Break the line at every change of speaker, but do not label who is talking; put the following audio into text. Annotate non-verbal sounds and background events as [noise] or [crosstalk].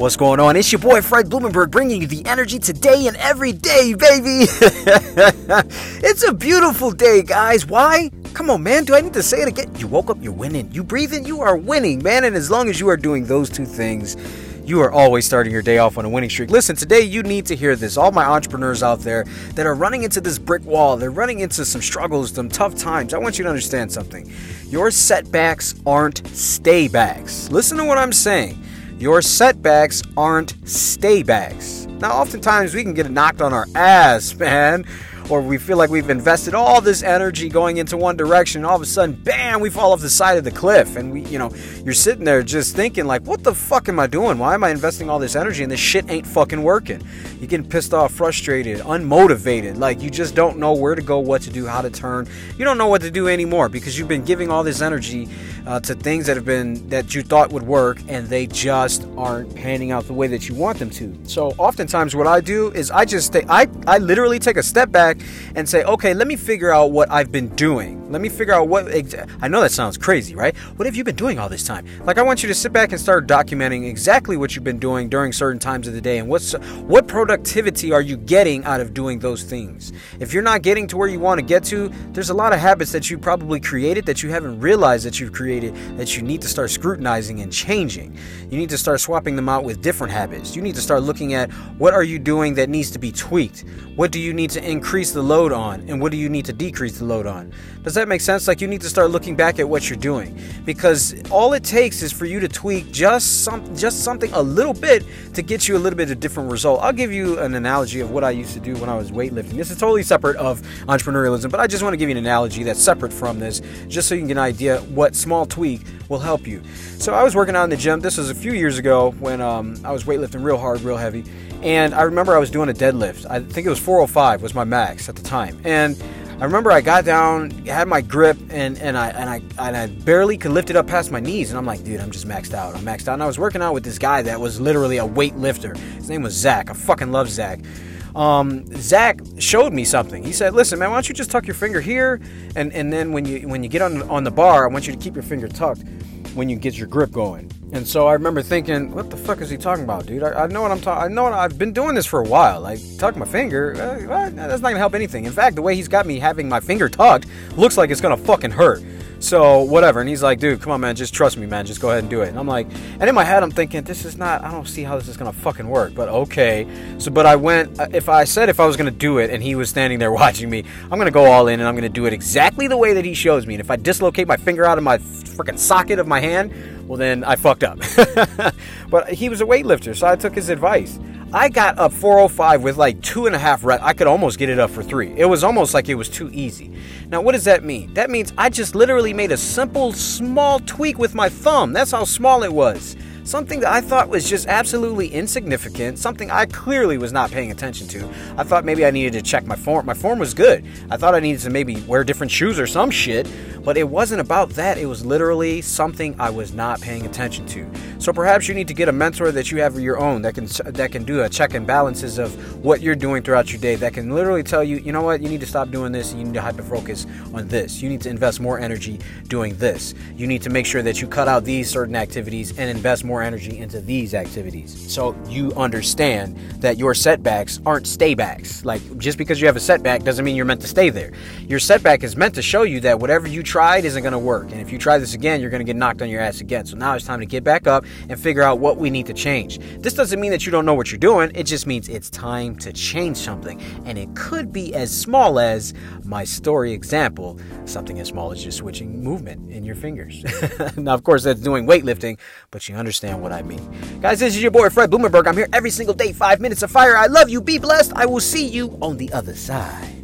What's going on? It's your boy Fred Blumenberg bringing you the energy today and every day, baby. [laughs] it's a beautiful day, guys. Why? Come on, man. Do I need to say it again? You woke up, you're winning. You breathing, you are winning, man. And as long as you are doing those two things, you are always starting your day off on a winning streak. Listen, today you need to hear this. All my entrepreneurs out there that are running into this brick wall, they're running into some struggles, some tough times. I want you to understand something. Your setbacks aren't staybacks. Listen to what I'm saying. Your setbacks aren't staybacks. Now, oftentimes we can get knocked on our ass, [laughs] man or we feel like we've invested all this energy going into one direction and all of a sudden bam we fall off the side of the cliff. And we you know you're sitting there just thinking like what the fuck am i doing? Why am i investing all this energy and this shit ain't fucking working? You're getting pissed off frustrated unmotivated like you just don't know where to go what to do how to turn. You don't know what to do anymore because you've been giving all this energy uh, to things that have been that you thought would work and they just aren't panning out the way that you want them to. So oftentimes what i do is i just take i i literally take a step back and say, okay, let me figure out what I've been doing. Let me figure out what. I know that sounds crazy, right? What have you been doing all this time? Like, I want you to sit back and start documenting exactly what you've been doing during certain times of the day and what's what productivity are you getting out of doing those things. If you're not getting to where you want to get to, there's a lot of habits that you probably created that you haven't realized that you've created that you need to start scrutinizing and changing. You need to start swapping them out with different habits. You need to start looking at what are you doing that needs to be tweaked. What do you need to increase the load on and what do you need to decrease the load on? Does that make sense? Like you need to start looking back at what you're doing because all it takes is for you to tweak just some just something a little bit to get you a little bit of different result. I'll give you an analogy of what I used to do when I was weightlifting. This is totally separate of entrepreneurialism, but I just want to give you an analogy that's separate from this just so you can get an idea what small tweak will help you. So I was working out in the gym. This was a few years ago when um, I was weightlifting real hard, real heavy and I remember I was doing a deadlift. I think it was 405 was my max at the time. And I remember I got down, had my grip, and, and I and I and I barely could lift it up past my knees. And I'm like, dude, I'm just maxed out. I'm maxed out. And I was working out with this guy that was literally a weight lifter. His name was Zach. I fucking love Zach. Um, Zach showed me something. He said, "Listen, man, why don't you just tuck your finger here, and and then when you when you get on on the bar, I want you to keep your finger tucked when you get your grip going." And so I remember thinking, what the fuck is he talking about, dude? I, I know what I'm talking. I know what I've been doing this for a while. Like tuck my finger, uh, that's not gonna help anything. In fact, the way he's got me having my finger tucked looks like it's gonna fucking hurt. So whatever. And he's like, dude, come on, man, just trust me, man, just go ahead and do it. And I'm like, and in my head, I'm thinking, this is not. I don't see how this is gonna fucking work. But okay. So, but I went. Uh, if I said if I was gonna do it, and he was standing there [laughs] watching me, I'm gonna go all in, and I'm gonna do it exactly the way that he shows me. And if I dislocate my finger out of my freaking socket of my hand well, then I fucked up. [laughs] but he was a weightlifter, so I took his advice. I got up 405 with like two and a half reps. I could almost get it up for three. It was almost like it was too easy. Now, what does that mean? That means I just literally made a simple, small tweak with my thumb. That's how small it was. Something that I thought was just absolutely insignificant, something I clearly was not paying attention to. I thought maybe I needed to check my form. My form was good. I thought I needed to maybe wear different shoes or some shit, but it wasn't about that. It was literally something I was not paying attention to. So perhaps you need to get a mentor that you have your own that can that can do a check and balances of what you're doing throughout your day. That can literally tell you, you know what, you need to stop doing this. You need to hyper focus on this. You need to invest more energy doing this. You need to make sure that you cut out these certain activities and invest more energy into these activities. So you understand that your setbacks aren't staybacks. Like just because you have a setback doesn't mean you're meant to stay there. Your setback is meant to show you that whatever you tried isn't going to work. And if you try this again, you're going to get knocked on your ass again. So now it's time to get back up and figure out what we need to change. This doesn't mean that you don't know what you're doing. It just means it's time to change something. And it could be as small as my story example, something as small as just switching movement in your fingers. [laughs] now, of course, that's doing weightlifting, but you understand what I mean. Guys, this is your boy Fred Blumenberg. I'm here every single day, five minutes of fire. I love you. Be blessed. I will see you on the other side.